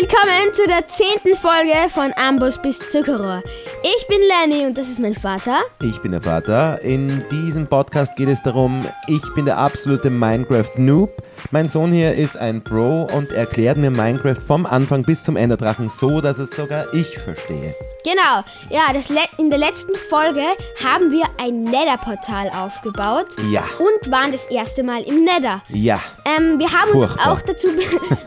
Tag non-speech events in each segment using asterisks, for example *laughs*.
willkommen zu der zehnten Folge von Amboss bis Zuckerrohr. Ich bin Lenny und das ist mein Vater. Ich bin der Vater. In diesem Podcast geht es darum, ich bin der absolute Minecraft-Noob. Mein Sohn hier ist ein Pro und erklärt mir Minecraft vom Anfang bis zum Enderdrachen so, dass es sogar ich verstehe. Genau, ja, das in der letzten Folge haben wir ein Nether-Portal aufgebaut. Ja. Und waren das erste Mal im Nether. Ja. Ähm, wir haben uns auch dazu,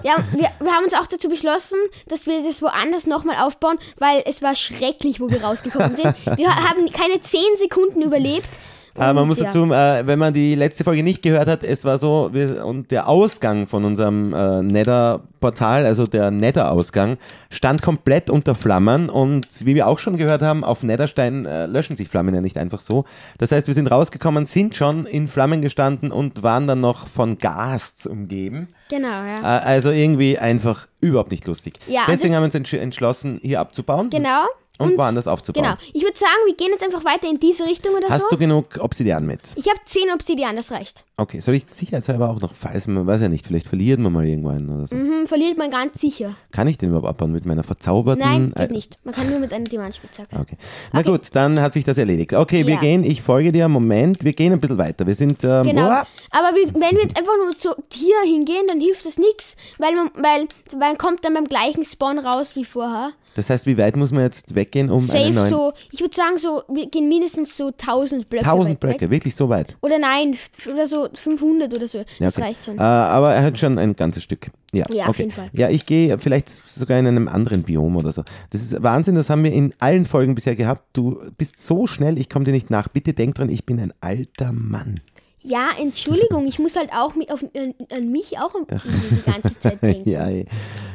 ja, *laughs* wir, wir haben uns auch dazu beschlossen, dass wir das woanders nochmal aufbauen, weil es war schrecklich, wo wir rausgekommen sind. Wir haben keine 10 Sekunden überlebt. Äh, man muss ja. dazu, äh, wenn man die letzte Folge nicht gehört hat, es war so, wir, und der Ausgang von unserem äh, Nether-Portal, also der Nether-Ausgang, stand komplett unter Flammen und wie wir auch schon gehört haben, auf Netherstein äh, löschen sich Flammen ja nicht einfach so. Das heißt, wir sind rausgekommen, sind schon in Flammen gestanden und waren dann noch von Gas umgeben. Genau, ja. Äh, also irgendwie einfach überhaupt nicht lustig. Ja, Deswegen das- haben wir uns entsch entschlossen, hier abzubauen Genau. Und, woanders aufzubauen. Genau. Ich würde sagen, wir gehen jetzt einfach weiter in diese Richtung oder Hast so. du genug Obsidian mit? ich habe 10 Obsidian, das reicht. Okay, soll ich sicherheitshalber auch noch, falls man, weiß ja nicht, vielleicht verliert man mal irgendwann oder so. Hm, verliert man ganz sicher. Kann ich den überhaupt abbauen mit meiner verzauberten? Nein, äh, geht nicht. Man kann nur mit einer Diamantspitzhacke. Okay. Na gut, dann hat sich das erledigt. Okay, wir Ja. gehen, ich folge dir, Moment, wir gehen ein bisschen weiter. Wir sind, ähm, Genau. boah, Aber wir, wenn wir jetzt einfach nur zu hier hingehen, dann hilft das nichts, weil man, weil man kommt dann beim gleichen Spawn raus wie vorher. Das heißt, wie weit muss man jetzt weggehen, um einen Safe neuen... so, ich würde sagen so, wir gehen mindestens so 1000 Blöcke 1000 weit weg. Blöcke, wirklich so weit. Oder nein, oder so 500 oder so. Ja, Das okay. reicht schon. Äh, aber er hat schon ein ganzes Stück. Ja, Ja, okay. auf jeden Fall. Ja, ich gehe vielleicht sogar in einem anderen Biom oder so. Das ist Wahnsinn, das haben wir in allen Folgen bisher gehabt. Du bist so schnell, ich komme dir nicht nach. Bitte denk dran, ich bin ein alter Mann. Ja, Entschuldigung, ich muss halt auch mit, auf, an, an mich auch *laughs* die ganze Zeit denken. ja,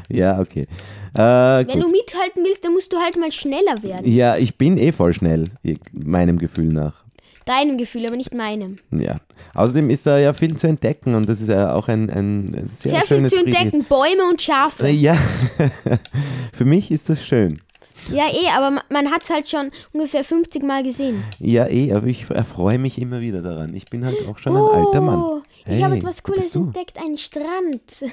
ja, okay. Äh, Wenn gut. du mithalten willst, dann musst du halt mal schneller werden. Ja, ich bin eh voll schnell, meinem Gefühl nach. Deinem Gefühl, aber nicht meinem. Ja. Außerdem ist da ja viel zu entdecken und das ist ja auch ein, ein ein sehr, Sehr viel schönes zu entdecken, Bäume und Schafe. Äh, Ja, *laughs* für mich ist das schön. Ja, eh, aber ma- man hat es halt schon ungefähr 50 Mal gesehen. Ja, eh, aber ich erfreue mich immer wieder daran. Ich bin halt auch schon ein alter Mann. Oh, ich habe Hey, etwas Cooles entdeckt, einen *laughs* Strand.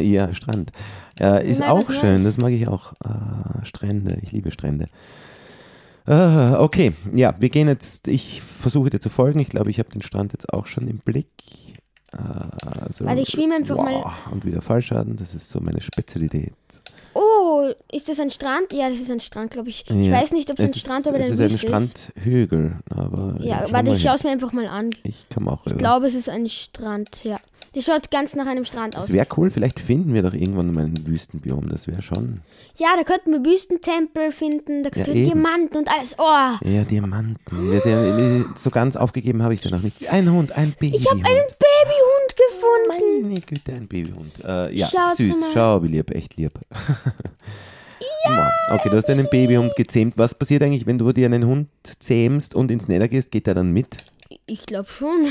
ja, Strand. Äh, ist Mal auch schön, das mag ich auch. Äh, Strände, ich liebe Strände. Äh, okay, ja, wir gehen jetzt, ich versuche dir zu folgen. Ich glaube, ich habe den Strand jetzt auch schon im Blick. Äh, also, Warte, ich schwimme einfach mal- wow, Und wieder Fallschaden, das ist so meine Spezialität. Oh, ist das ein Strand? Ja, das ist ein Strand, glaube ich. Ich Ja. weiß nicht, ob es ein ist- Strand oder Es eine ist ein Wüste ist. Strandhügel, aber. Ja, schau warte, mal ich schaue es mir einfach mal an. Ich komme auch. Ich glaube, es ist ein Strand, ja. Das schaut ganz nach einem Strand aus. Das wäre cool, vielleicht finden wir doch irgendwann mal ein Wüstenbiom, das wäre schon. Ja, da könnten wir Wüstentempel finden, da könnten wir eben. Diamanten und alles. Oh, Ja, Diamanten. Wir sind, so ganz aufgegeben habe ich es ja noch nicht. Ein Hund, ein Babyhund. ich habe einen Babyhund gefunden. Meine Güte, ein Babyhund. Äh, ja, Schaut süß. mal. Schau, wie lieb, echt lieb. *laughs* Ja. Okay, du hast einen Babyhund gezähmt. Was passiert eigentlich, wenn du dir einen Hund zähmst und ins Nether gehst? Geht der dann mit? Ich glaube schon.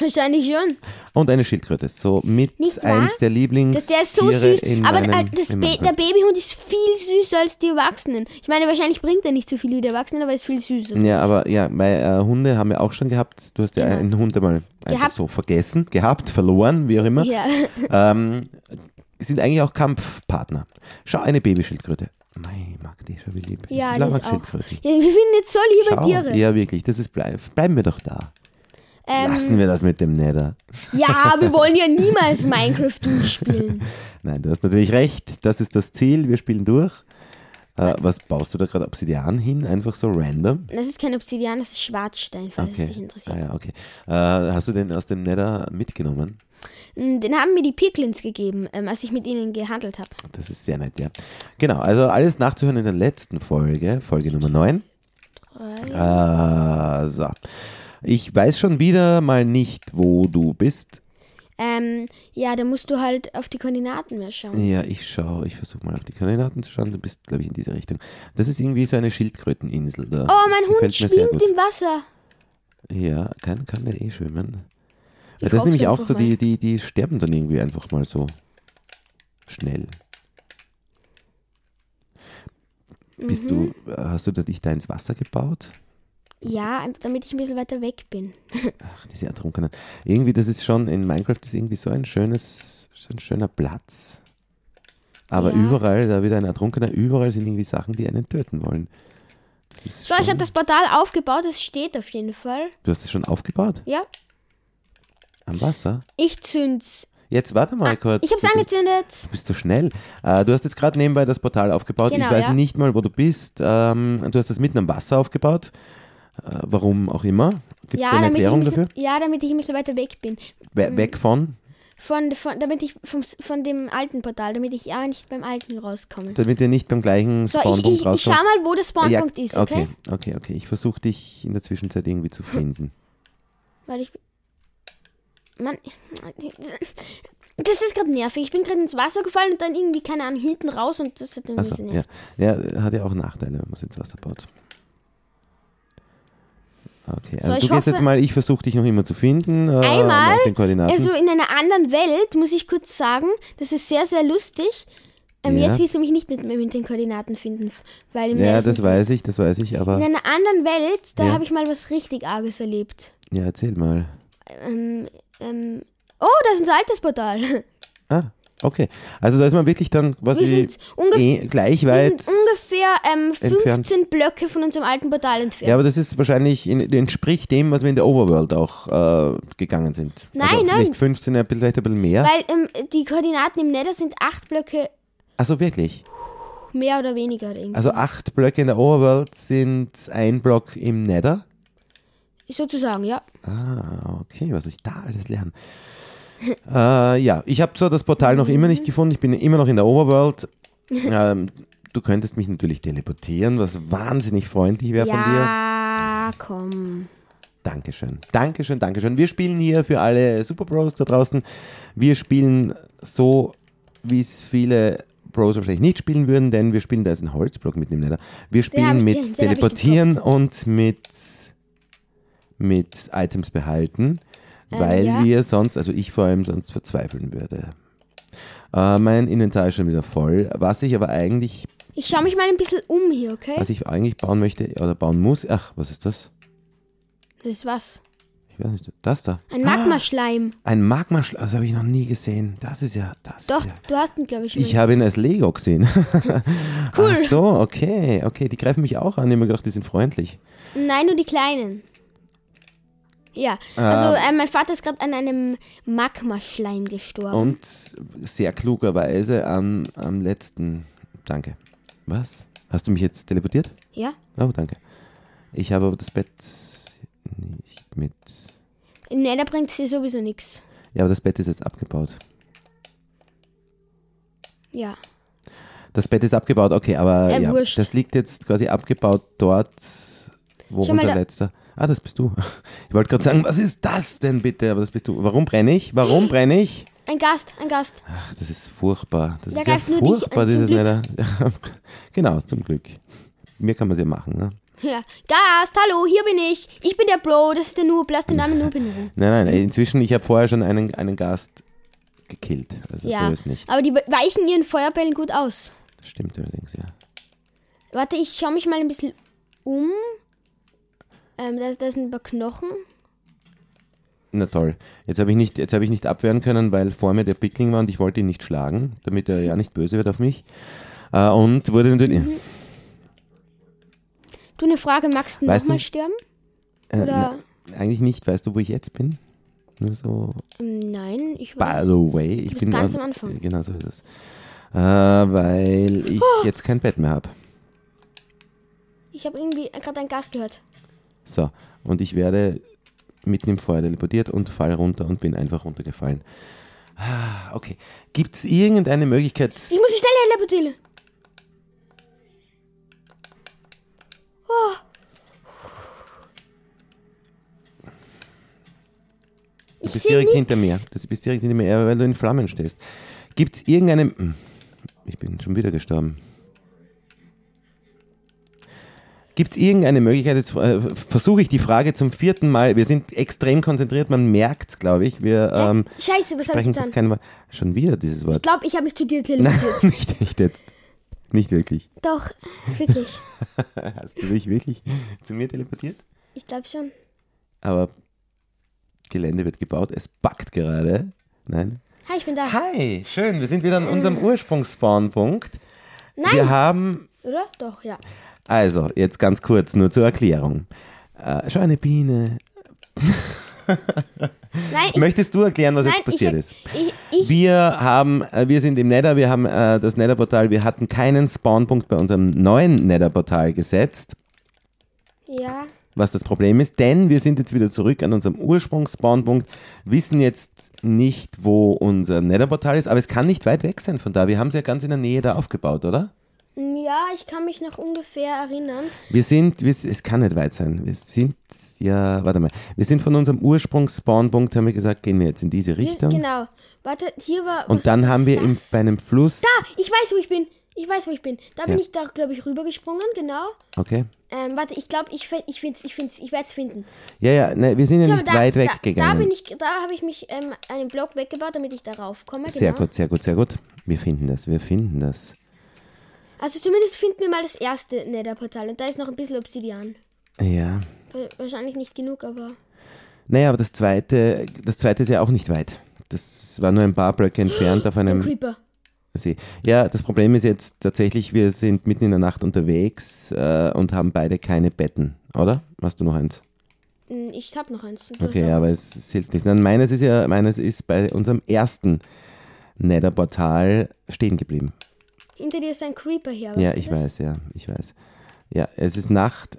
Wahrscheinlich schon. Und eine Schildkröte. So mit Nicht wahr? eins der Lieblings. Das, der ist so Tiere süß. Aber äh, das in Ba- meinem der Babyhund ist viel süßer als die Erwachsenen. Ich meine, wahrscheinlich bringt er nicht so viel wie die Erwachsenen, aber er ist viel süßer. Ja, aber ja, weil äh, Hunde haben wir auch schon gehabt. Du hast ja Genau. einen Hund einmal einfach Gehabt. so vergessen, gehabt, verloren, wie auch immer. Ja. *laughs* Ähm, sind eigentlich auch Kampfpartner. Schau, eine Babyschildkröte. Mei, mag die schon wie lieb. Ja, ich das auch. Ja, wir finden jetzt so liebe Schau, Tiere. ja wirklich, das ist bleib, bleiben wir doch da. Ähm, Lassen wir das mit dem Nether. ja, wir *laughs* wollen ja niemals Minecraft durchspielen. *laughs* Nein, du hast natürlich recht, das ist das Ziel, wir spielen durch. Äh, was baust du da gerade Obsidian hin? Einfach so random? Das ist kein Obsidian, das ist Schwarzstein, falls Okay. es dich interessiert. Ah, ja, okay. Äh, hast du den aus dem Nether mitgenommen? Mm, Den haben mir die Piglins gegeben, ähm, als ich mit ihnen gehandelt habe. Das ist sehr nett, ja. Genau, also alles nachzuhören in der letzten Folge, Folge Nummer 9. Äh, so. Ich weiß schon wieder mal nicht, wo du bist. Ähm, ja, da musst du halt auf die Koordinaten mehr schauen. Ja, ich schaue, ich versuche mal auf die Koordinaten zu schauen. Du bist, glaube ich, in diese Richtung. Das ist irgendwie so eine Schildkröteninsel da. Oh, mein Hund schwimmt im Wasser. Ja, kann, kann der eh schwimmen. Ich das ist nämlich auch so, die, die, die sterben dann irgendwie einfach mal so schnell. Bist Mhm. du, hast du dich da ins Wasser gebaut? Ja, damit ich ein bisschen weiter weg bin. *laughs* Ach, diese Ertrunkenen. Irgendwie, das ist schon, in Minecraft ist irgendwie so ein schönes, so ein schöner Platz. Aber Ja. überall, da wieder ein Ertrunkener, überall sind irgendwie Sachen, die einen töten wollen. So, ich habe das Portal aufgebaut, es steht auf jeden Fall. Du hast es schon aufgebaut? Ja, Am Wasser? ich zünd's. Jetzt warte mal kurz. Ah, Ich hab's Du angezündet. bist so schnell. Äh, du hast jetzt gerade nebenbei das Portal aufgebaut. Genau, ich weiß ja. nicht mal, wo du bist. Ähm, du hast das mitten am Wasser aufgebaut. Äh, warum auch immer. Gibt es Ja eine damit, ich Erklärung dafür? ja, damit ich ein bisschen weiter weg bin. We weg von? Von, von, damit ich vom, von dem alten Portal, damit ich ja nicht beim alten rauskomme. Damit wir nicht beim gleichen So, ich, Spawnpunkt ich, ich schau mal, wo der Spawnpunkt ist, okay? okay, okay, okay. Ich versuche dich in der Zwischenzeit irgendwie zu finden. *laughs* Weil ich. Mann. *laughs* Das ist gerade nervig. Ich bin gerade ins Wasser gefallen und dann irgendwie, keine Ahnung, hinten raus und das hat dann Also, also, ja. ja, hat ja auch Nachteile, wenn man es ins Wasser baut. Okay, So, also ich du gehst hoffe- jetzt mal, ich versuche dich noch immer zu finden. Äh, Einmal, nach den Koordinaten. Also in einer anderen Welt, muss ich kurz sagen, das ist sehr, sehr lustig. Ähm, Ja. Jetzt willst du mich nicht mit, mit den Koordinaten finden, weil ja, das sind- weiß ich, das weiß ich, In aber einer anderen Welt, da Ja. habe ich mal was richtig Arges erlebt. ja, erzähl mal. Ähm, ähm, oh, das ist ein altes Portal. Ah, okay. Also da ist man wirklich dann quasi Wir sind ungefähr, eh, gleich wir weit. sind ungefähr ähm, 15 entfernt. Blöcke von unserem alten Portal entfernt. Ja, aber das ist wahrscheinlich, in, entspricht dem, was wir in der Overworld auch äh, gegangen sind. Nein, also nein. Nicht 15, ein bisschen- vielleicht ein bisschen mehr. Weil ähm, die Koordinaten im Nether sind acht Blöcke Also wirklich. mehr oder weniger. Irgendwie. Also acht Blöcke in der Overworld sind ein Block im Nether. Sozusagen, ja. Ah, okay, was soll ich da alles lernen? äh, ja, ich habe zwar das Portal noch immer nicht gefunden, ich bin immer noch in der Overworld. *laughs* ähm, du könntest mich natürlich teleportieren, was wahnsinnig freundlich wäre von dir. Ja, komm. Dankeschön, Dankeschön, Dankeschön. Wir spielen hier für alle Super Bros da draußen. Wir spielen so, wie es viele Bros wahrscheinlich nicht spielen würden, denn wir spielen, da ist ein Holzblock mitten im Nether. Wir spielen mit den Teleportieren und mit, mit Items behalten, Ähm, weil ja. wir sonst, also ich vor allem sonst verzweifeln würde. Äh, mein Inventar ist schon wieder voll. Was ich aber eigentlich, Ich schaue mich mal ein bisschen um hier, okay? was ich eigentlich bauen möchte oder bauen muss, ach, was ist das? Das ist was? Ich weiß nicht, das da. Ein Magmaschleim. Ein Magma, das habe ich noch nie gesehen. Das ist ja, das Doch, ja. du hast ihn, glaube ich, schon. Ich habe ihn als Lego gesehen. *laughs* Cool. Ach so, okay, okay. Die greifen mich auch an. Ich habe mir gedacht, die sind freundlich. Nein, nur die kleinen. Ja, Ah. also äh, mein Vater ist gerade an einem Magmaschleim gestorben. Und sehr klugerweise am, am letzten. Danke. Was? Hast du mich jetzt teleportiert? Ja? Oh, danke. Ich habe aber das Bett nicht mit. Im Nether bringt sie sowieso nichts. Ja, aber das Bett ist jetzt abgebaut. Ja. Das Bett ist abgebaut, okay, aber ja, wurscht. das liegt jetzt quasi abgebaut dort, wo Schau unser da- letzter. Ah, das bist du. *laughs* Ich wollte gerade sagen, was ist das denn bitte? Aber das bist du. Warum brenne ich? Warum *gasps* brenne ich? Ein Gast, ein Gast. Ach, das ist furchtbar. Das Der ist ja greift nur dich furchtbar, zum dieses Nether. *laughs* genau, zum Glück. Mir kann man es ja machen, ne? Ja. Gast, hallo, hier bin ich. Ich bin der Bro, das ist der Noob. Lass den Namen Noob in Ruhe. Nein, nein, inzwischen, ich habe vorher schon einen, einen Gast gekillt. Also Ja, so ist nicht. aber die weichen ihren Feuerbällen gut aus. Das stimmt allerdings, ja. Warte, ich schaue mich mal ein bisschen um. Ähm, da, da sind ein paar Knochen. Na toll. Jetzt habe ich, nicht- jetzt hab ich nicht abwehren können, weil vor mir der Pickling war und ich wollte ihn nicht schlagen, damit er ja nicht böse wird auf mich. Äh, und wurde natürlich. Mhm. Du, eine Frage, magst du nochmal sterben? Äh, Oder? na, eigentlich nicht. Weißt du, wo ich jetzt bin? Nur so. Ähm, Nein, ich By weiß. the way, ich bin ganz an- am Anfang. Genau so ist es. Äh, weil ich jetzt kein Bett mehr habe. Ich habe irgendwie gerade einen Gast gehört. So, und ich werde mitten im Feuer teleportiert und fall runter und bin einfach runtergefallen. Ah, Okay. Gibt es irgendeine Möglichkeit? Ich muss dich schnell teleportieren. Du Ich bist direkt nix. hinter mir. Du bist direkt hinter mir, weil du in Flammen stehst. Gibt es irgendeine. Hm, Ich bin schon wieder gestorben. Gibt es irgendeine Möglichkeit, jetzt äh, versuche ich die Frage zum vierten Mal. Wir sind extrem konzentriert, man merkt glaube ich. Wir ähm, Scheiße, was habe ich sprechen fast getan? kein Wort. Schon wieder dieses Ich Wort. glaube, ich habe mich zu dir *laughs* Nein, teleportiert. nicht, nicht jetzt. Nicht wirklich. Doch, wirklich. *laughs* Hast du dich wirklich zu mir teleportiert? Ich glaube schon. Aber Gelände wird gebaut, es backt gerade. Nein? Hi, ich bin da. Hi, schön. Wir sind wieder an unserem Ursprungsspawnpunkt. Nein, Wir haben, oder? Doch, ja. Also jetzt ganz kurz nur zur Erklärung. Äh, schau eine Biene. *laughs* Nein, Möchtest du erklären, was nein, jetzt passiert ich, ist? Ich, ich, Wir haben, äh, wir sind im Nether, wir haben äh, das Nether-Portal, wir hatten keinen Spawnpunkt bei unserem neuen Nether-Portal gesetzt, ja. was das Problem ist, denn wir sind jetzt wieder zurück an unserem Ursprungs-Spawnpunkt, wissen jetzt nicht, wo unser Nether-Portal ist, aber es kann nicht weit weg sein von da. Wir haben es ja ganz in der Nähe da aufgebaut, oder? Ja, ich kann mich noch ungefähr erinnern. Wir sind, wir, es kann nicht weit sein. Wir sind, ja, warte mal. Wir sind von unserem Ursprungs-Spawnpunkt, haben wir gesagt, gehen wir jetzt in diese Richtung. Genau. Warte, hier war. Und dann haben wir im, bei einem Fluss. Da, ich weiß, wo ich bin. Ich weiß, wo ich bin. Da bin Ja. ich da, glaube ich, rübergesprungen, genau. Okay. Ähm, warte, ich glaube, ich, ich finde ich find's, ich werde es finden. Ja, ja, ne, wir sind ja nicht da, weit da, weggegangen. Da bin ich, da habe ich mich ähm, einen Block weggebaut, damit ich darauf komme. Sehr genau. gut, sehr gut, sehr gut. Wir finden das, wir finden das. Also zumindest finden wir mal das erste Nether-Portal und da ist noch ein bisschen Obsidian. Ja. Wa- Wahrscheinlich nicht genug, aber. Naja, aber das zweite, das zweite ist ja auch nicht weit. Das war nur ein paar Blöcke entfernt auf Ein einem Creeper. See. Ja, das Problem ist jetzt tatsächlich, wir sind mitten in der Nacht unterwegs äh, und haben beide keine Betten, oder? Hast du noch eins? Hm, Ich habe noch eins. Okay, noch aber eins. es, es hilft nicht. Dann meines ist ja, meines ist bei unserem ersten Nether-Portal stehen geblieben. Hinter dir ist ein Creeper hier. Ja, ich das? weiß, ja, ich weiß. Ja, es ist Nacht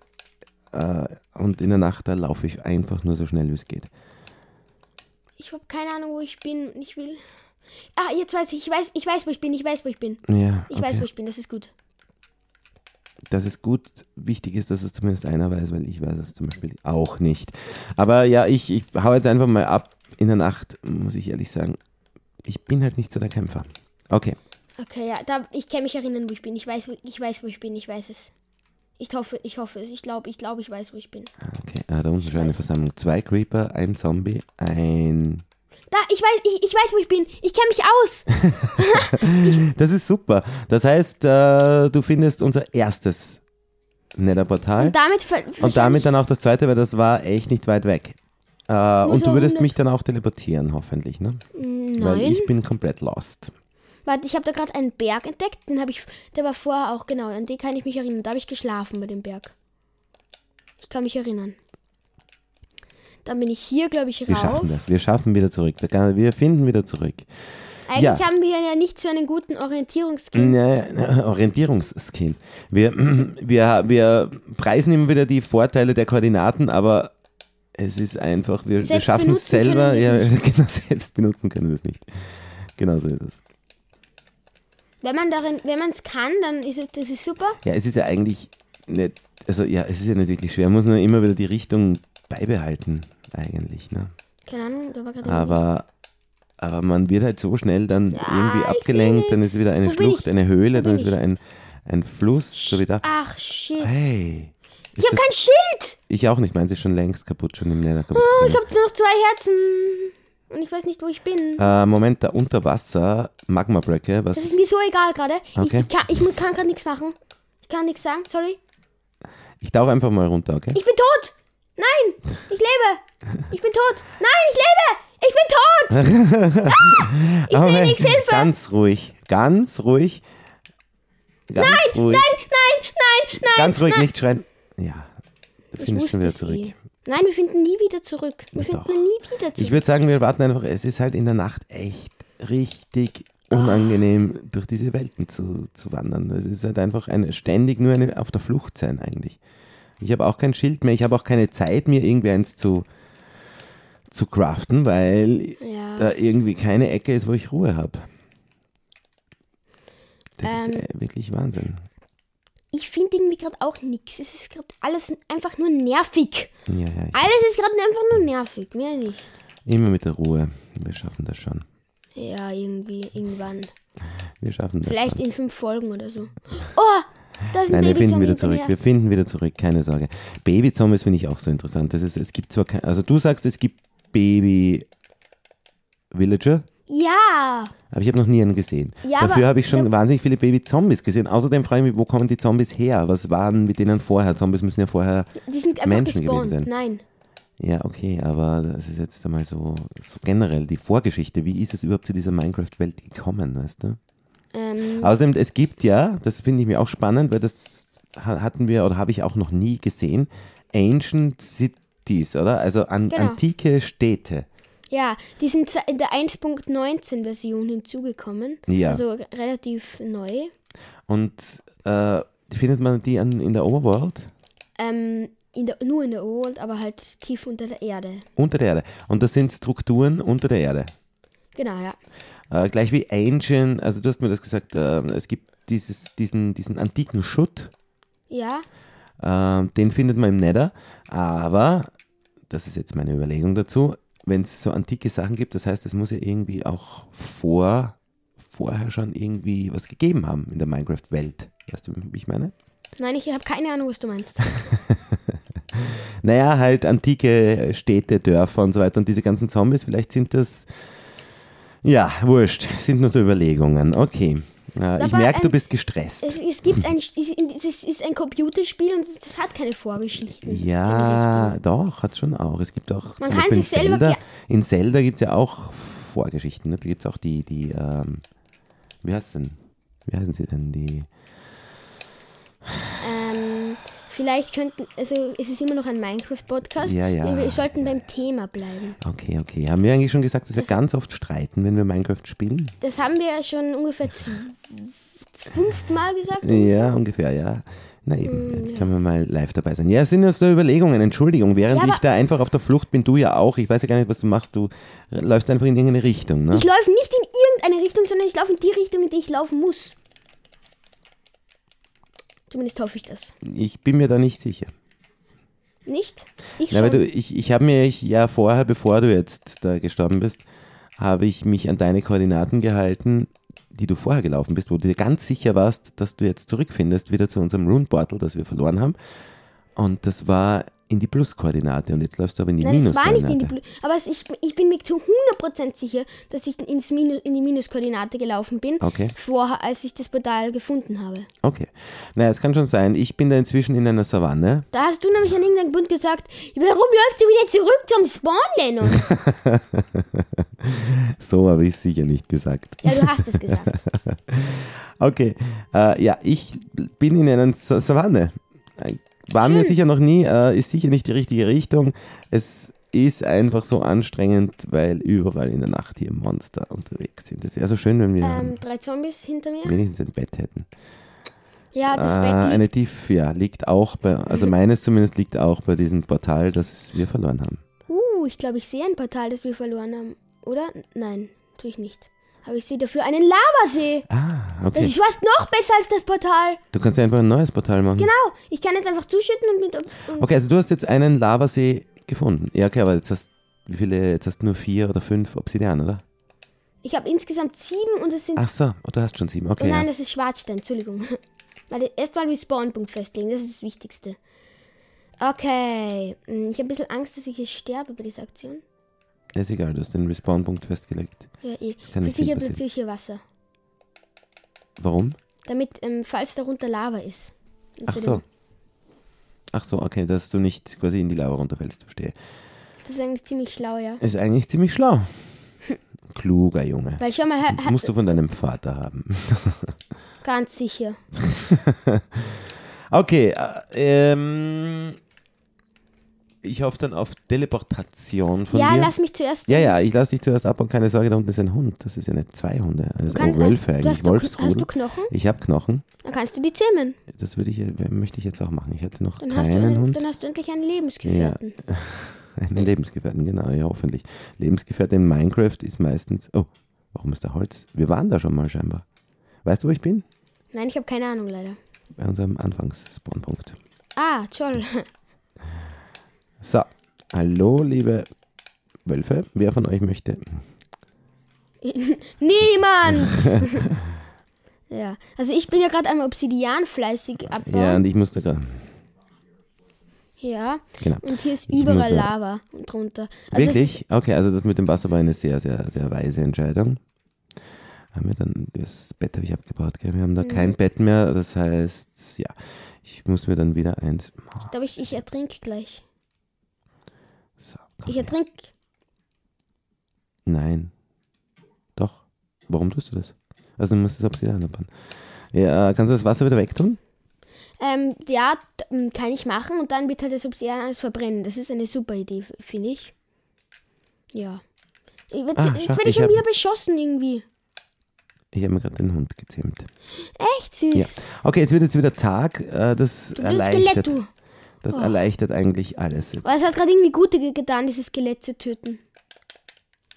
äh, und in der Nacht, da laufe ich einfach nur so schnell, wie es geht. Ich habe keine Ahnung, wo ich bin. Ich will. Ah, jetzt weiß ich. Ich weiß, ich weiß, wo ich bin. Ich weiß, wo ich bin. Ja, Ich okay. weiß, wo ich bin. Das ist gut. dass es gut wichtig ist, dass es zumindest einer weiß, weil ich weiß es zum Beispiel auch nicht. Aber ja, ich, ich hau jetzt einfach mal ab. In der Nacht, muss ich ehrlich sagen, ich bin halt nicht so der Kämpfer. Okay, Okay, ja, da, ich kann mich erinnern, wo ich bin. Ich weiß, wo, ich weiß, wo ich bin. Ich weiß es. Ich hoffe, ich hoffe es. Ich glaube, ich glaube, ich weiß, wo ich bin. okay. Ah, da unten ist eine. Versammlung. Zwei Creeper, ein Zombie, ein... Da, ich weiß, ich, ich weiß, wo ich bin. Ich kenne mich aus. *laughs* Das ist super. Das heißt, äh, du findest unser erstes Nether-Portal. Und damit, Und damit dann auch das zweite, weil das war echt nicht weit weg. Äh, und so du würdest 100 mich dann auch teleportieren, hoffentlich, ne? Weil Nein. ich bin komplett lost. Warte, ich habe da gerade einen Berg entdeckt. Den habe ich, der war vorher auch genau. An den kann ich mich erinnern. Da habe ich geschlafen bei dem Berg. Ich kann mich erinnern. Dann bin ich hier, glaube ich, Wir rauf. schaffen das. Wir schaffen wieder zurück. Wir finden wieder zurück. Eigentlich Ja. haben wir ja nicht so einen guten Orientierungsskill. *laughs* Ne, Orientierungsskin. Wir, *clears throat* wir, wir preisen immer wieder die Vorteile der Koordinaten, aber es ist einfach, wir, wir schaffen es selber. Ja, wir *laughs* genau, selbst benutzen können wir es nicht. Genau so ist es. Wenn man darin, wenn man es kann, dann ist das ist super. Ja, es ist ja eigentlich nicht, also ja, es ist ja nicht wirklich schwer. Man muss nur immer wieder die Richtung beibehalten, eigentlich. Ne? Keine Ahnung, da war gerade Aber, aber man wird halt so schnell dann irgendwie ich abgelenkt, dann ist wieder eine Wo Schlucht, eine Höhle, dann ist wieder ein, ein Fluss, so wie da. Ach shit. Hey. Ich habe das, kein Schild. ich auch nicht, meins ist schon längst kaputt, schon im Nether kaputt. Oh, ich habe nur noch zwei Herzen. Und ich weiß nicht, wo ich bin. äh, Moment, da unter Wasser, Magma-Blöcke, was Das ist mir so egal gerade. Okay. Ich, ich kann, ich kann gerade nichts machen. Ich kann nichts sagen, sorry. ich tauche einfach mal runter, okay? Ich bin tot. Nein, ich lebe. Ich bin tot. Nein, ich lebe. Ich bin tot. *laughs* Ah, ich sehe nichts, Hilfe. Ganz ruhig, ganz ruhig. Ganz ruhig. Nein, nein, nein, nein. Ganz ruhig, nein. nicht schreien. Ja, du Ich findest schon wieder zurück. eh. Nein, wir finden nie wieder zurück. Wir Doch. finden nie wieder Ich zurück. würde sagen, wir warten einfach. Es ist halt in der Nacht echt richtig unangenehm, durch diese Welten zu, zu wandern. Es ist halt einfach eine, ständig nur eine, auf der Flucht sein eigentlich. Ich habe auch kein Schild mehr. Ich habe auch keine Zeit, mir irgendwie eins zu, zu craften, weil Ja. da irgendwie keine Ecke ist, wo ich Ruhe habe. Das ist Ähm. äh, wirklich Wahnsinn. Ich finde irgendwie gerade auch nichts. Es ist gerade alles einfach nur nervig. Ja, ja. Alles ist gerade einfach nur nervig. Mehr nicht. Immer mit der Ruhe. Wir schaffen das schon. Ja, irgendwie, irgendwann. Wir schaffen das Vielleicht schon. in fünf Folgen oder so. Oh, da ist ein Nein, wir Baby finden wieder zurück. Wir finden wieder zurück, keine Sorge. Baby-Zombies finde ich auch so interessant. Das ist, es gibt zwar kein, also du sagst, es gibt Baby-Villager, Ja, aber ich habe noch nie einen gesehen. Ja, Dafür habe ich schon wahnsinnig viele Baby-Zombies gesehen. Außerdem frage ich mich, wo kommen die Zombies her? Was waren mit denen vorher? Zombies müssen ja vorher, die sind einfach Menschen gespawnt. gewesen sein. Nein. Ja, okay, aber das ist jetzt einmal so, so generell die Vorgeschichte. Wie ist es überhaupt zu dieser Minecraft-Welt gekommen, weißt du? Ähm, Außerdem, es gibt ja, das finde ich mir auch spannend, weil das ha- hatten wir oder habe ich auch noch nie gesehen, Ancient Cities, oder? Also an, Genau. antike Städte. Ja, die sind in der 1.19 Version hinzugekommen. Ja. Also re- relativ neu. Und äh, findet man die an, in der Overworld? Ähm, in der, nur in der Old, aber halt tief unter der Erde. Unter der Erde. Und das sind Strukturen unter der Erde. Genau, ja. Äh, gleich wie Ancient, also du hast mir das gesagt, äh, es gibt dieses, diesen, diesen antiken Schutt, Ja, Ähm, den findet man im Nether, aber, das ist jetzt meine Überlegung dazu, wenn es so antike Sachen gibt, das heißt, es muss ja irgendwie auch vor, vorher schon irgendwie was gegeben haben in der Minecraft-Welt. Weißt du, wie ich meine? nein, ich habe keine Ahnung, was du meinst. *laughs* Naja, halt antike Städte, Dörfer und so weiter und diese ganzen Zombies, vielleicht sind das, ja, wurscht, sind nur so Überlegungen. Okay. Äh, ich merke, du bist gestresst. Es, es gibt ein, es ist ein Computerspiel und das hat keine Vorgeschichten. Ja, doch, hat schon auch. Es gibt auch Man zum kann Beispiel in sich selber Zelda, in Zelda gibt es ja auch Vorgeschichten. Ne? Da gibt es auch die, die, ähm, wie heißt denn? Wie heißen sie denn? Die, Ähm, vielleicht könnten, also es ist immer noch ein Minecraft-Podcast. Ja, ja. Wir sollten beim Thema bleiben. okay, okay. Haben wir eigentlich schon gesagt, dass wir ganz oft streiten, wenn wir Minecraft spielen? Das haben wir ja schon ungefähr fünftmal gesagt. Ja, ungefähr, ja. Na eben, jetzt können wir mal live dabei sein. Ja, es sind ja so Überlegungen, Entschuldigung. Während Ja, ich da einfach auf der Flucht bin, du ja auch. Ich weiß ja gar nicht, was du machst. Du läufst einfach in irgendeine Richtung, ne? Ich laufe nicht in irgendeine Richtung, sondern ich laufe in die Richtung, in die ich laufen muss. Zumindest hoffe ich das. Ich bin mir da nicht sicher. Nicht? Ich aber du, ich, ich habe mir ja vorher, bevor du jetzt da gestorben bist, habe ich mich an deine Koordinaten gehalten, die du vorher gelaufen bist, wo du dir ganz sicher warst, dass du jetzt zurückfindest, wieder zu unserem Rune Portal, das wir verloren haben. Und das war in die Plus-Koordinate und jetzt läufst du aber in die Nein, es war nicht in die Minus-Koordinate. Blu Aber ich, ich bin mir zu 100% sicher, dass ich ins Minus, in die Minuskoordinate gelaufen bin, Okay. vorher, als ich das Portal gefunden habe. Okay. Naja, es kann schon sein. Ich bin da inzwischen in einer Savanne. Da hast du nämlich an irgendeinem Punkt gesagt, warum läufst du wieder zurück zum Spawn, Lennon? *laughs* So habe ich es sicher nicht gesagt. ja, du hast es gesagt. *laughs* Okay. Äh, ja, ich bin in einer Sa Savanne. Waren wir sicher noch nie, äh, ist sicher nicht die richtige Richtung. Es ist einfach so anstrengend, weil überall in der Nacht hier Monster unterwegs sind. Es wäre so schön, wenn wir ähm, drei Zombies hinter mir. wenigstens ein Bett hätten. Ja, das Äh, Bett liegt eine Tief, ja, liegt auch bei, also *laughs* meines zumindest liegt auch bei diesem Portal, das wir verloren haben. Uh, ich glaube, ich sehe ein Portal, das wir verloren haben. Oder? Nein, tue ich nicht. Aber ich sehe dafür einen Lavasee. Ah, Das okay. ist fast noch besser als das Portal. Du kannst ja einfach ein neues Portal machen. Genau. Ich kann jetzt einfach zuschütten und mit. Und Okay, also du hast jetzt einen Lavasee gefunden. Ja, okay, aber jetzt hast wie viele, jetzt hast du nur vier oder fünf Obsidian, oder? Ich habe insgesamt sieben und es sind. Ach so, oh, du hast schon sieben. oh Okay, nein, ja. das ist Schwarzstein, Entschuldigung. *laughs* Erstmal Respawn-Punkt festlegen, das ist das Wichtigste. Okay. hm, Ich habe ein bisschen Angst, dass ich hier sterbe bei dieser Aktion. Ist egal, du hast den Respawn-Punkt festgelegt. Ja, eh. Kann Es nicht ist viel sicher passieren. plötzlich hier Wasser. Warum? Damit, ähm, falls darunter Lava ist. Ach so. Ach so, okay, dass du nicht quasi in die Lava runterfällst, verstehe. Das ist eigentlich ziemlich schlau, ja. Ist eigentlich ziemlich schlau. *laughs* Kluger Junge. Weil schau mal, ha, Musst du von deinem Vater haben. ganz sicher. *laughs* Okay, äh, ähm, ich hoffe dann auf Teleportation von ja, dir. lass mich zuerst. ja, ja, ich lasse dich zuerst ab und keine Sorge, da unten ist ein Hund. Das ist ja nicht zwei Hunde. Also Kannst- oh, Wölfe du, eigentlich, hast, du, hast du Knochen? Ich habe Knochen. Dann kannst du die zähmen. Das würde ich, möchte ich jetzt auch machen. Ich hatte noch Dann hast, du, keinen einen- Hund. dann hast du endlich einen Lebensgefährten. *laughs* Einen Lebensgefährten, genau, ja, hoffentlich. Lebensgefährte in Minecraft ist meistens. Oh, warum ist da Holz? Wir waren da schon mal scheinbar. Weißt du, wo ich bin? Nein, ich habe keine Ahnung leider. Bei unserem Anfangsspawnpunkt. Ah, toll. *laughs* So, hallo, liebe Wölfe. Wer von euch möchte? *laughs* Niemand! *laughs* ja, also ich bin ja gerade am Obsidian fleißig abbauen. Ja, und ich musste gerade. Ja, Genau. und hier ist überall Lava drunter. Also Wirklich? Okay, also das mit dem Wasser war eine sehr, sehr, sehr weise Entscheidung. Haben wir dann, das Bett habe ich abgebaut, gell? wir haben da Mhm. kein Bett mehr. Das heißt, ja, ich muss mir dann wieder eins. Ich glaube, ich, ich ertrinke gleich. So, Ich ertrink. Nein. Doch. Warum tust du das? Also du musst das Obsidian abbauen. Ja, kannst du das Wasser wieder wegtun? Ähm, ja, kann ich machen und dann wird halt das Obsidian alles verbrennen. Das ist eine super Idee, finde ich. Ja. Ich werd, Ah, jetzt werde ich schon wieder beschossen irgendwie. Ich habe mir gerade den Hund gezähmt. Echt süß. Ja. Okay, es wird jetzt wieder Tag. Äh, das Du erleichtert, Skelett, du. Das Oh. erleichtert eigentlich alles jetzt. Aber es hat gerade irgendwie gut ge- getan, dieses Skelett zu töten.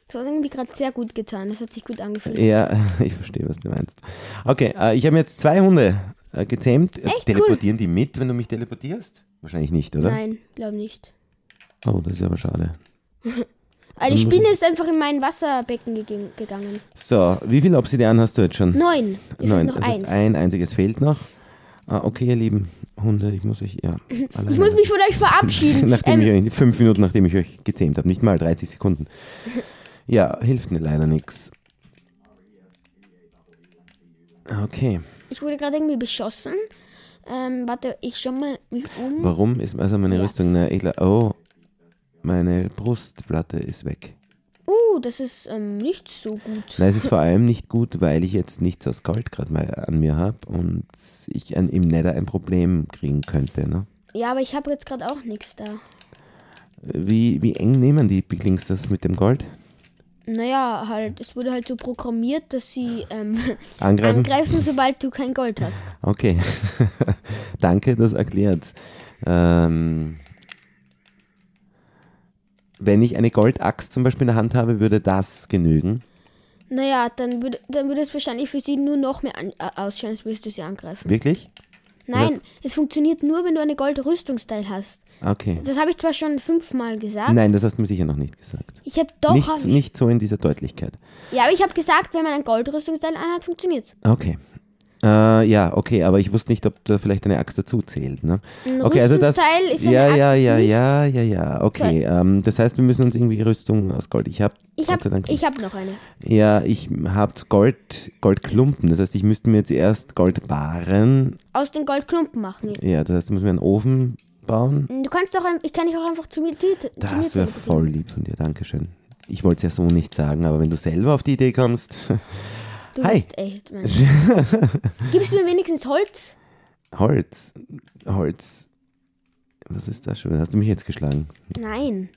Das hat irgendwie gerade sehr gut getan. Das hat sich gut angefühlt. Ja, *laughs* ich verstehe, was du meinst. Okay, äh, ich habe jetzt zwei Hunde äh, gezähmt. Äh, Echt Teleportieren die mit, wenn du mich teleportierst? Wahrscheinlich nicht, oder? Nein, glaube nicht. Oh, das ist aber schade. *laughs* Die Spinne ist einfach in mein Wasserbecken gegangen. So, wie viel Obsidian hast du jetzt schon? Neun. Neun. noch Das eins. heißt, ein einziges fehlt noch. Ah, okay, ihr lieben Hunde, ich muss euch, ja. *laughs* ich muss mich von euch verabschieden. *laughs* nachdem ähm, ich euch, fünf Minuten nachdem ich euch gezähmt habe, nicht mal 30 Sekunden. *laughs* Ja, hilft mir leider nichts. Okay, ich wurde gerade irgendwie beschossen. Ähm, warte, ich schau mal mich um. warum ist also meine Ja. Rüstung? Na, ich, oh, meine Brustplatte ist weg. Das ist ähm, nicht so gut. Na, es ist vor allem nicht gut, weil ich jetzt nichts aus Gold gerade mal an mir habe und ich ein, im Nether ein Problem kriegen könnte. Ne? Ja, aber ich habe jetzt gerade auch nichts da. Wie, wie eng nehmen die Piglings das mit dem Gold? Naja, halt, es wurde halt so programmiert, dass sie ähm, *laughs* Angreifen? angreifen, sobald du kein Gold hast. Okay, *laughs* danke, das erklärt. Ähm, wenn ich eine Goldaxt zum Beispiel in der Hand habe, würde das genügen. Naja, dann würde, dann würde es wahrscheinlich für sie nur noch mehr an, äh, ausschauen, als würdest du sie angreifen. Wirklich? Nein, es funktioniert nur, wenn du eine Goldrüstungsteil hast. Okay. Das habe ich zwar schon fünfmal gesagt. Nein, das hast du mir sicher noch nicht gesagt. Ich habe doch. nicht, hab ich, nicht so in dieser Deutlichkeit. ja, aber ich habe gesagt, wenn man ein Goldrüstungsteil anhat, funktioniert's. Okay. Äh, ja, okay, aber ich wusste nicht, ob da vielleicht eine Axt dazu zählt. Ne? Ein Okay, also das. Ist ja, ja, Axt ja, nicht. ja, ja, ja. Okay, ähm, das heißt, wir müssen uns irgendwie Rüstung aus Gold. Ich habe. Ich habe ich hab noch eine. Ja, ich habe Gold, Goldklumpen. Das heißt, ich müsste mir zuerst Goldbarren. Aus den Goldklumpen machen. Ja, das heißt, ich muss mir einen Ofen bauen. Du kannst doch, ich kann dich auch einfach zu mir, zu Das wäre voll lieb von dir, Dankeschön. Ich wollte es ja so nicht sagen, aber wenn du selber auf die Idee kommst. *laughs* Du Hi. bist echt, Mensch. *laughs* Gibst du mir wenigstens Holz? Holz. Holz. Was ist das schon? Hast du mich jetzt geschlagen? Nein.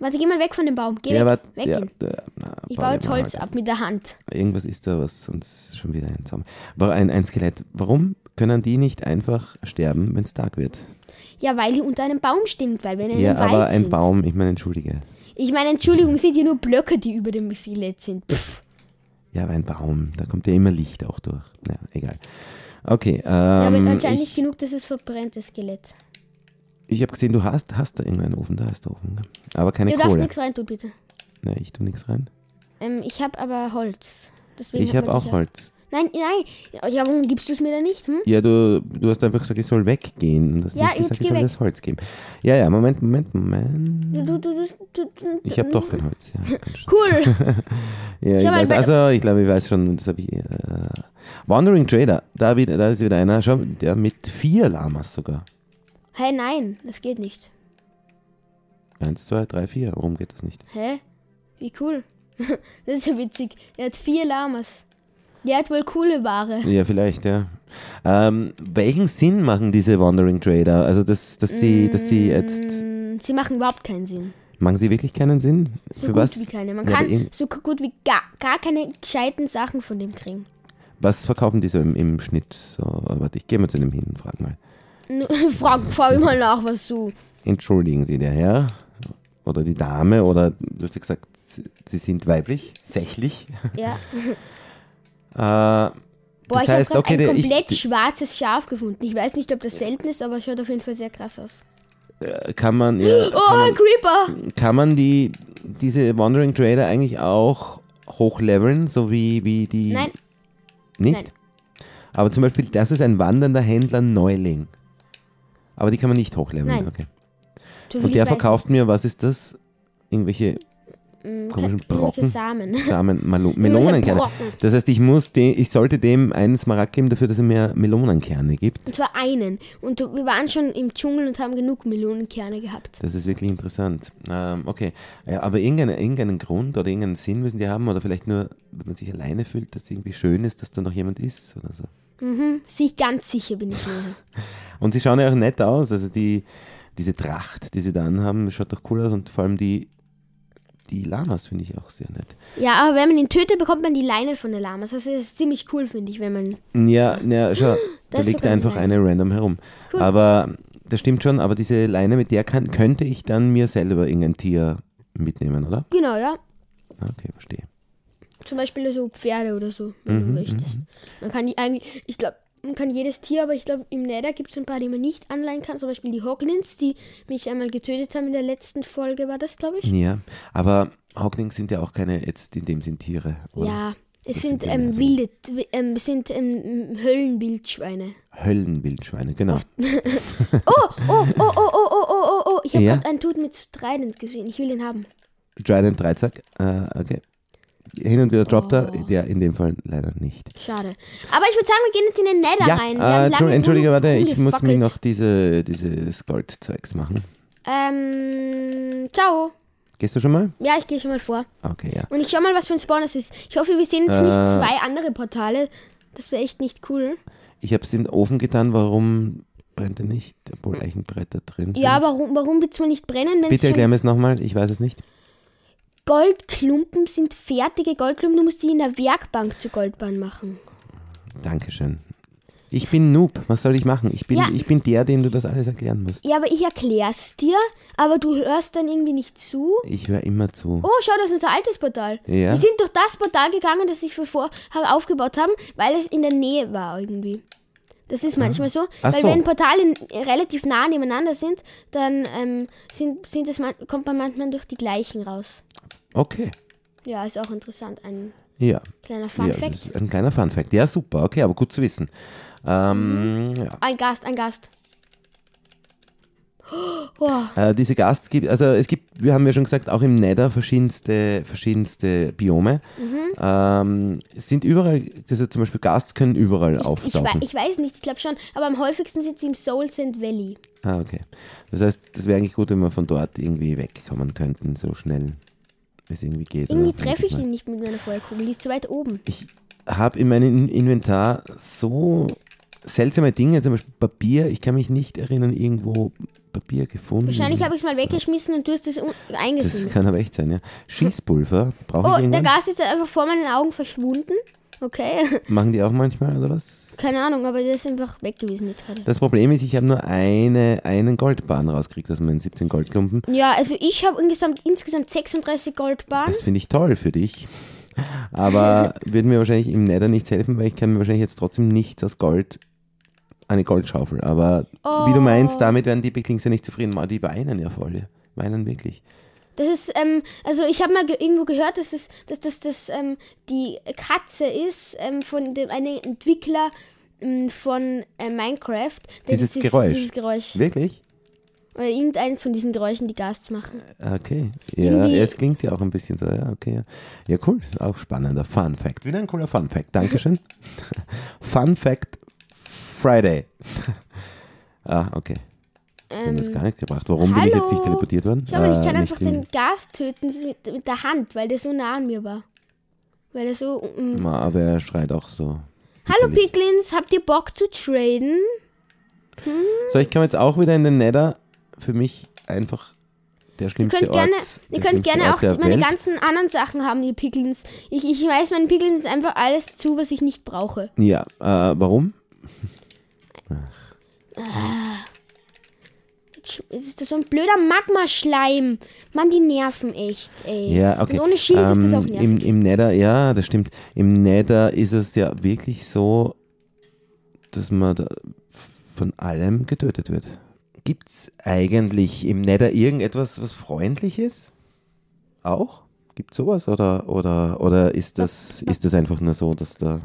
Warte, geh mal weg von dem Baum. Geh ja, weg. weg Ja, da- na, Ich bau baue jetzt Holz ab mit der Hand. Irgendwas ist da, was uns schon wieder ein Zaum. Aber ein, ein Skelett. Warum können die nicht einfach sterben, wenn es Tag wird? Ja, weil die unter einem Baum stehen, weil wir in einem Ja, Wald aber ein. Baum, ich meine, entschuldige. Ich meine, Entschuldigung, sind hier nur Blöcke, die über dem Skelett sind. Pff. Ja, aber ein Baum, da kommt ja immer Licht auch durch. Naja, egal. Okay, ähm, Ja, aber anscheinend nicht ich, genug, dass es verbrennt, das Skelett. ich habe gesehen, du hast, hast da irgendeinen Ofen, da ist der Ofen. Aber keine Du darfst Kohle. nichts reintun, bitte. Nein, ich tu nichts rein. Ähm, ich habe aber Holz. Deswegen Ich habe auch Holz. Nein, nein. Ja, warum gibst du es mir dann nicht? Hm? Ja, du, du hast einfach gesagt, ich soll weggehen. Und hast Ja, nicht gesagt, ich soll weg. das Holz geben. Ja, ja, Moment, Moment, Moment. Du, du, du, du, du, Ich habe doch kein Holz. Ja. *laughs* Cool. *laughs* ja ich weiß, also ich glaube, ich weiß schon, das habe ich. Äh, Wandering Trader, da, wieder, da ist wieder einer, schau, der mit vier Lamas sogar. Hä, nein, das geht nicht. Eins, zwei, drei, vier. Warum geht das nicht? Hä? Wie cool. *laughs* das ist ja witzig. Er hat vier Lamas. Der hat wohl coole Ware. Ja, vielleicht, ja. Ähm, welchen Sinn machen diese Wandering Trader? Also, dass, dass, sie, dass sie jetzt. Mm, Sie machen überhaupt keinen Sinn. Machen sie wirklich keinen Sinn? So Für gut was? wie keine. Man Ja, kann eben- so gut wie gar, gar keine gescheiten Sachen von dem kriegen. Was verkaufen die so im, im Schnitt? So, warte, ich gehe mal zu dem hin und frag mal. Nur- *laughs* frag, frag mal nach, was du. Entschuldigen Sie, der Herr oder die Dame oder du hast ja gesagt, Sie sie sind weiblich, sächlich. Ja. *laughs* *laughs* Äh, Boah, das ich heißt, habe okay, ein komplett ich, schwarzes Schaf gefunden. Ich weiß nicht, ob das selten ist, aber es schaut auf jeden Fall sehr krass aus. äh, kann man, ja, Oh, ein Creeper! kann man die, diese Wandering Trader eigentlich auch hochleveln, so wie, wie die. Nein. Nicht? Nein. Aber zum Beispiel, das ist ein wandernder Händler Neuling. Aber die kann man nicht hochleveln. Nein. Okay. Und der verkauft mir, was ist das? Irgendwelche komischen irgendwelche Brocken. Samen. *laughs* Samen, *laughs* Malo Melonenkerne. Brocken. Das heißt, ich muss de ich sollte dem einen Smaragd geben dafür, dass er mir Melonenkerne gibt. Und zwar einen. Und wir waren schon im Dschungel und haben genug Melonenkerne gehabt. Das ist wirklich interessant. Ähm, okay, ja, aber irgendeinen, irgendeinen Grund oder irgendeinen Sinn müssen die haben oder vielleicht nur, wenn man sich alleine fühlt, dass es irgendwie schön ist, dass da noch jemand ist oder so. Sich ganz sicher bin ich mir. *laughs* Und sie schauen ja auch nett aus. Also die, diese Tracht, die sie da anhaben, schaut doch cool aus und vor allem die, die Lamas finde ich auch sehr nett. Ja, aber wenn man ihn tötet, bekommt man die Leine von den Lamas. Also das ist ziemlich cool, finde ich, wenn man. Ja, ja schau, *laughs* da liegt einfach eine random herum. Cool. Aber das stimmt schon, aber diese Leine, mit der kann, könnte ich dann mir selber irgendein Tier mitnehmen, oder? Genau, ja. Okay, verstehe. Zum Beispiel so Pferde oder so, wenn Mhm, du möchtest. Man kann die eigentlich, ich glaube, man kann jedes Tier, aber ich glaube, im Nether gibt es ein paar, die man nicht anleihen kann. Zum Beispiel die Hoglins, die mich einmal getötet haben in der letzten Folge, war das, glaube ich. Ja, aber Hawklings sind ja auch keine jetzt in dem Sinn Tiere. Oder? Ja, es Das sind, sind ähm, wilde, wi- ähm, sind ähm, Höllenwildschweine. Höllenwildschweine, genau. Oh, *laughs* oh, oh, oh, oh, oh, oh, oh, oh. Ich habe Ja? gerade einen Tut mit Trident gesehen. Ich will ihn haben. Trident Dreizack, äh, okay. Hin und wieder droppt er, Oh. der in dem Fall leider nicht. Schade. Aber ich würde sagen, wir gehen jetzt in den Nether Ja, rein. Wir äh, Entschuldige, warte, ich muss mir noch diese, dieses Goldzeugs machen. Ähm, ciao. Gehst du schon mal? Ja, ich gehe schon mal vor. Okay, ja. Und ich schau mal, was für ein Spawn es ist. Ich hoffe, wir sehen jetzt nicht Äh. zwei andere Portale. Das wäre echt nicht cool. Ich habe es in den Ofen getan, warum brennt er nicht? Obwohl Eichenbretter drin sind. Ja, warum, warum wird es wohl nicht brennen, Bitte erklär mir es nochmal, ich weiß es nicht. Goldklumpen sind fertige Goldklumpen. Du musst die in der Werkbank zu Goldbahn machen. Dankeschön. Ich bin Noob, was soll ich machen? Ich bin, Ja. ich bin der, den du das alles erklären musst. Ja, aber ich erklär's dir, aber du hörst dann irgendwie nicht zu. Ich höre immer zu. Oh, schau, das ist unser altes Portal. Ja. Wir sind durch das Portal gegangen, das ich vor aufgebaut haben, weil es in der Nähe war irgendwie. Das ist manchmal so, Ach weil so. wenn Portale relativ nah nebeneinander sind, dann ähm, sind, sind es man, kommt man manchmal durch die gleichen raus. Okay. Ja, ist auch interessant. Ein Ja. kleiner Fun ja, Fact. das Ein kleiner Fun Fact. Ja, super. Okay, aber gut zu wissen. Ähm, ja. Ein Gast, ein Gast. Äh, diese Gasts gibt, also es gibt, wir haben ja schon gesagt, auch im Nether verschiedenste, verschiedenste Biome. Mhm. Ähm, es sind überall, also zum Beispiel Gasts können überall ich, auftauchen. ich weiß nicht, ich glaube schon, aber am häufigsten sind sie im Soul Sand Valley. ah, okay. Das heißt, das wäre eigentlich gut, wenn wir von dort irgendwie wegkommen könnten, so schnell es irgendwie geht. Irgendwie treffe ich ihn nicht mit meiner Feuerkugel, die ist zu weit oben. Ich habe in meinem Inventar so seltsame Dinge, zum Beispiel Papier. Ich kann mich nicht erinnern, irgendwo Papier gefunden. Wahrscheinlich habe ich es mal weggeschmissen und du hast es un- Das kann aber echt sein, ja. Schießpulver, brauche ich Oh, der? Gas ist einfach vor meinen Augen verschwunden. Okay, *laughs* Machen die auch manchmal oder was? keine Ahnung, aber der ist einfach weg gewesen jetzt gerade. Das Problem ist, ich habe nur eine, einen Goldbahn rausgekriegt aus meinen 17 Goldklumpen. Ja, also ich habe insgesamt, insgesamt 36 Goldbahnen. Das finde ich toll für dich. Aber *laughs* würde mir wahrscheinlich im Nether nichts helfen, weil ich kann mir wahrscheinlich jetzt trotzdem nichts aus Gold, eine Goldschaufel. Aber wie du meinst, damit werden die Picklings ja nicht zufrieden. Die weinen ja voll. Weinen wirklich. Das ist, ähm, also ich habe mal ge irgendwo gehört, dass es, dass das, das ähm, die Katze ist ähm, von dem einem Entwickler ähm, von äh, Minecraft. der Dieses Geräusch. Dieses Geräusch. Wirklich? Oder irgendeins von diesen Geräuschen, die Gast machen. Okay. Ja, Irgendwie- es klingt ja auch ein bisschen so. Ja, okay. Ja, ja cool. Auch spannender Fun Fact. Wieder ein cooler Fun Fact. Dankeschön. *laughs* Fun Fact Friday. *laughs* ah, okay. Das haben wir jetzt gar nicht gebracht. Warum bin ich jetzt nicht hallo? teleportiert worden? Schau mal, ich Äh, kann nicht einfach in- den Gas töten mit, mit der Hand, weil der so nah an mir war. Weil er so. mm. Aber er schreit auch so. Hallo. Picklins, habt ihr Bock zu traden? So, ich komme jetzt auch wieder in den Nether. Für mich einfach der Ihr schlimmste könnt gerne, Ort. ihr der könnt gerne Ort auch meine Welt. ganzen anderen Sachen haben, ihr Picklins. Ich, ich weiß, meine Picklins ist einfach alles zu, was ich nicht brauche. Ja, äh, warum? Es ist das so ein blöder Magma-Schleim. Mann, die nerven echt, ey. Ja, okay. Und ohne Schild ist das Ähm, auch nervig. Im, Im Nether, ja, das stimmt. Im Nether ist es ja wirklich so, dass man da von allem getötet wird. Gibt es eigentlich im Nether irgendetwas, was freundlich ist? Auch? Gibt sowas? Oder, oder, oder ist, das, ist das einfach nur so, dass da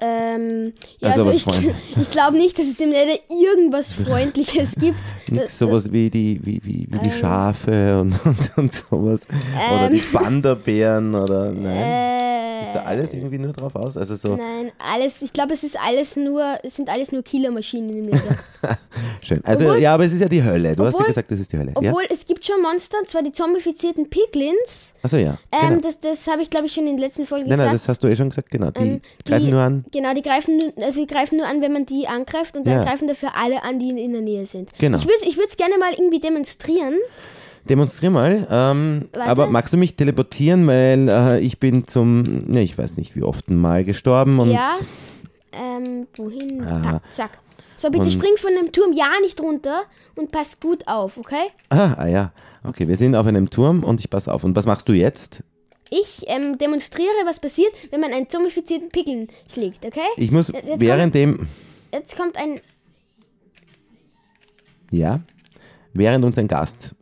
Ähm, ja, Also also, ich, *laughs* ich glaube nicht, dass es im Nether irgendwas Freundliches gibt. *laughs* Nix sowas wie die, wie, wie, wie die Schafe und, und, *laughs* und sowas. Oder die Panda-Bären oder nein. Äh, Ist da alles irgendwie nur drauf aus? Also so, Nein, alles, ich glaube, es ist alles nur, es sind alles nur Killermaschinen im Nether. *laughs* schön. Also Obwohl- ja, aber es ist ja die Hölle. Du hast ja obwohl- gesagt, das ist die Hölle. Ja? Obwohl, es gibt schon Monster, und zwar die zombifizierten Piglins. Achso, ja. Ähm, Genau. Das, das habe ich, glaube ich, schon in der letzten Folge Nein, gesagt. nein, das hast du eh schon gesagt, genau. Die Ähm, greifen die- nur an. Genau, die greifen, nur- also die greifen nur an, wenn man die angreift und dann Ja. greifen dafür alle an, die in, in der Nähe sind. Genau. Ich würde ich es gerne mal irgendwie demonstrieren. Demonstrier mal. Ähm, aber magst du mich teleportieren, weil äh, ich bin zum, ne, ich weiß nicht wie oft mal gestorben und ja. Ähm, wohin? Ah. Da, zack. So, bitte Und- spring von dem Turm ja nicht runter und pass gut auf, okay? ah, ah ja, okay, wir sind auf einem Turm und ich passe auf. Und was machst du jetzt? Ich ähm, demonstriere, was passiert, wenn man einen zombifizierten Pickeln schlägt, okay? Ich muss Jetzt kommt- währenddem, Jetzt kommt ein. ja, während uns ein Gast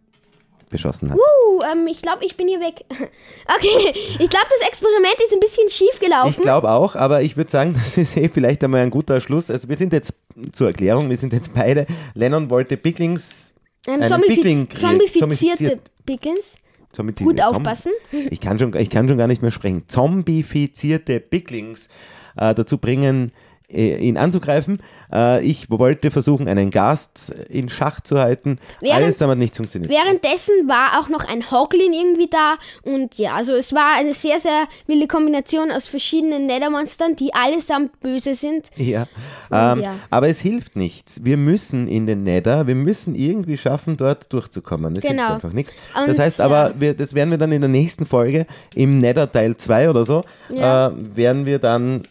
beschossen hat. Uh, ähm, ich glaube, ich bin hier weg. *laughs* Okay, ich glaube, das Experiment ist ein bisschen schief Ich gelaufen. glaube auch, aber ich würde sagen, *laughs* das ist eh vielleicht einmal ein guter Schluss. Also wir sind jetzt zur Erklärung, wir sind jetzt beide. Lennon wollte Picklings, Ähm, zombifiz Pickling zombifizierte Zombifiziert- Pickens. Zombifizierte- Gut aufpassen. *laughs* Ich kann schon, ich kann schon gar nicht mehr sprechen. Zombifizierte Picklings äh, dazu bringen, ihn anzugreifen. Äh, ich wollte versuchen, einen Gast in Schach zu halten. Während- Alles aber nicht funktioniert. Währenddessen war auch noch ein Hoglin irgendwie da und ja, also es war eine sehr, sehr wilde Kombination aus verschiedenen Nethermonstern, die allesamt böse sind. Ja. Ähm, ja. Aber es hilft nichts. Wir müssen in den Nether, wir müssen irgendwie schaffen, dort durchzukommen. Das Genau. hilft einfach nichts. Und, Das heißt ja. aber, wir, das werden wir dann in der nächsten Folge, im Nether Teil 2 oder so, Ja. äh, werden wir dann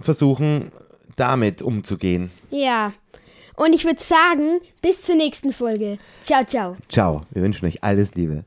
versuchen, damit umzugehen. Ja. Und ich würde sagen, bis zur nächsten Folge. Ciao, ciao. Ciao, wir wünschen euch alles Liebe.